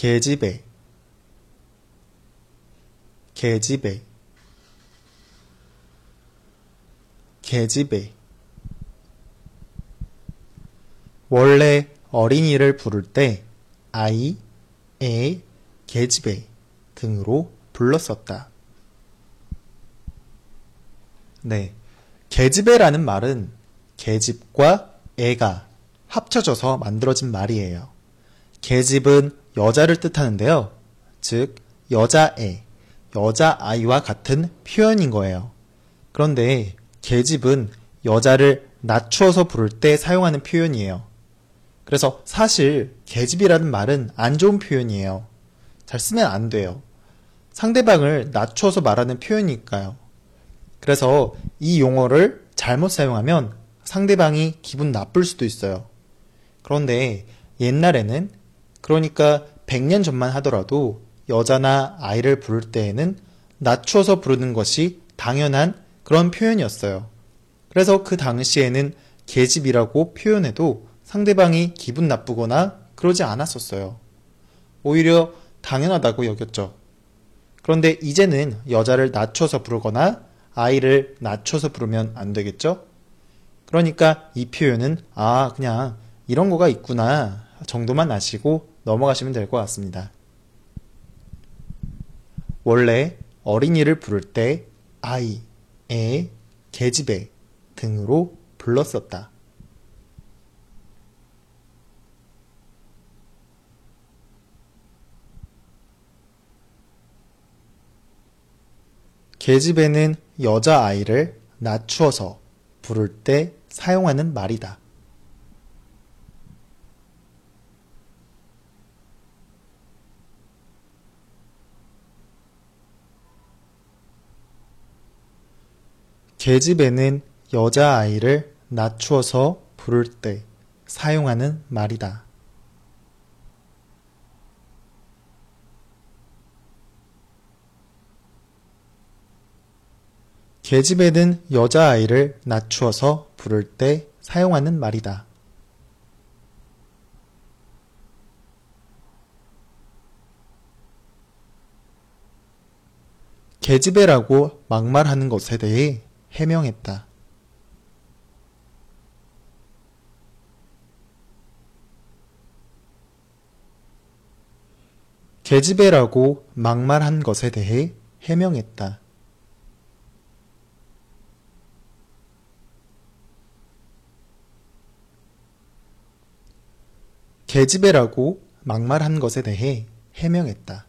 계집애 계집애 계집애 원래 어린이를 부를 때 아이, 애, 계집애 등으로 불렀었다. 네. 계집애라는 말은 계집과 애가 합쳐져서 만들어진 말이에요. 계집은 여자를 뜻하는데요. 즉, 여자애, 여자아이와 같은 표현인 거예요. 그런데 계집은 여자를 낮추어서 부를 때 사용하는 표현이에요. 그래서 사실 계집이라는 말은 안 좋은 표현이에요. 잘 쓰면 안 돼요. 상대방을 낮추어서 말하는 표현이니까요. 그래서 이 용어를 잘못 사용하면 상대방이 기분 나쁠 수도 있어요. 그런데 옛날에는 그러니까 100년 전만 하더라도 여자나 아이를 부를 때에는 낮추어서 부르는 것이 당연한 그런 표현이었어요. 그래서 그 당시에는 계집이라고 표현해도 상대방이 기분 나쁘거나 그러지 않았었어요. 오히려 당연하다고 여겼죠. 그런데 이제는 여자를 낮춰서 부르거나 아이를 낮춰서 부르면 안 되겠죠? 그러니까 이 표현은 아, 그냥 이런 거가 있구나 정도만 아시고 넘어가시면 될 것 같습니다. 원래 어린이를 부를 때 아이, 애, 계집애 등으로 불렀었다. 계집애는 여자아이를 낮추어서 부를 때 사용하는 말이다. 계집애는 여자아이를 낮추어서 부를 때 사용하는 말이다. 계집애는 여자아이를 낮추어서 부를 때 사용하는 말이다. 계집애라고 막말하는 것에 대해 해명했다. 계집애라고 막말한 것에 대해 해명했다. 계집애라고 막말한 것에 대해 해명했다.